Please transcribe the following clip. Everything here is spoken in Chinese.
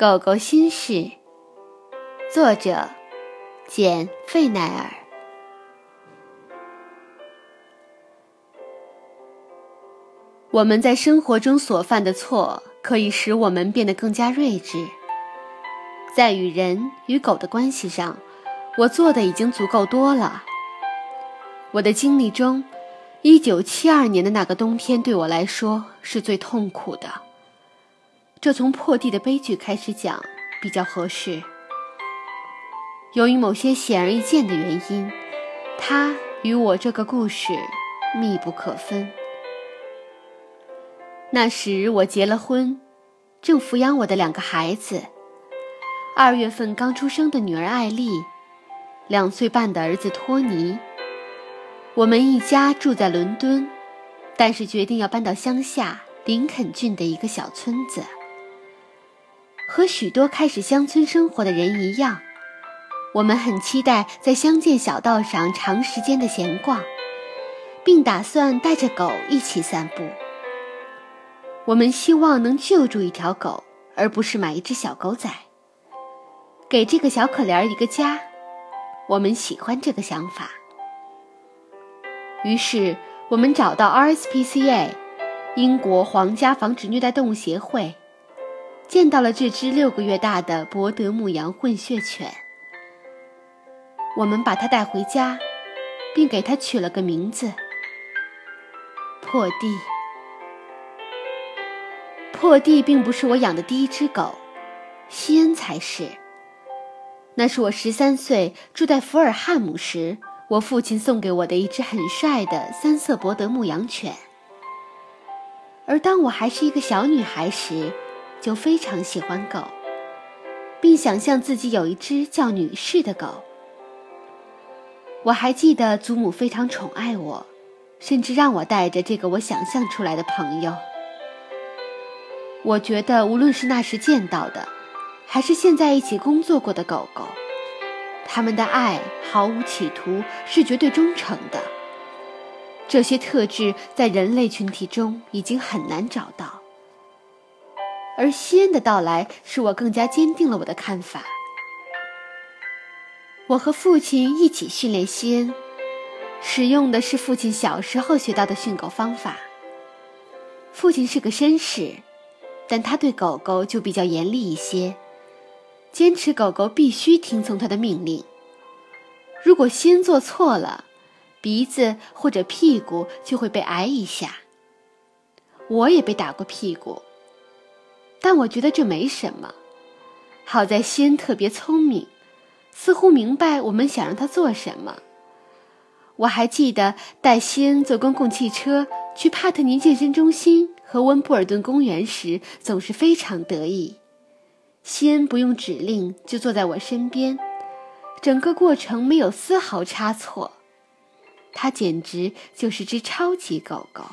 狗狗心事，作者简·费奈尔。我们在生活中所犯的错，可以使我们变得更加睿智。在与人与狗的关系上，我做的已经足够多了。我的经历中，一九七二年的那个冬天对我来说是最痛苦的。这从破地的悲剧开始讲比较合适。由于某些显而易见的原因，它与我这个故事密不可分。那时我结了婚，正抚养我的两个孩子：二月份刚出生的女儿艾丽，两岁半的儿子托尼。我们一家住在伦敦，但是决定要搬到乡下林肯郡的一个小村子。和许多开始乡村生活的人一样，我们很期待在乡间小道上长时间的闲逛，并打算带着狗一起散步。我们希望能救助一条狗，而不是买一只小狗仔，给这个小可怜一个家。我们喜欢这个想法。于是，我们找到 RSPCA，英国皇家防止虐待动物协会。见到了这只六个月大的博德牧羊混血犬，我们把它带回家，并给它取了个名字——破地。破地并不是我养的第一只狗，西恩才是。那是我十三岁住在福尔汉姆时，我父亲送给我的一只很帅的三色博德牧羊犬。而当我还是一个小女孩时，就非常喜欢狗，并想象自己有一只叫女士的狗。我还记得祖母非常宠爱我，甚至让我带着这个我想象出来的朋友。我觉得，无论是那时见到的，还是现在一起工作过的狗狗，他们的爱毫无企图，是绝对忠诚的。这些特质在人类群体中已经很难找到。而西恩的到来使我更加坚定了我的看法。我和父亲一起训练西恩，使用的是父亲小时候学到的训狗方法。父亲是个绅士，但他对狗狗就比较严厉一些，坚持狗狗必须听从他的命令。如果西恩做错了，鼻子或者屁股就会被挨一下。我也被打过屁股。但我觉得这没什么。好在西恩特别聪明，似乎明白我们想让他做什么。我还记得带西恩坐公共汽车去帕特尼健身中心和温布尔顿公园时，总是非常得意。西恩不用指令就坐在我身边，整个过程没有丝毫差错。它简直就是只超级狗狗。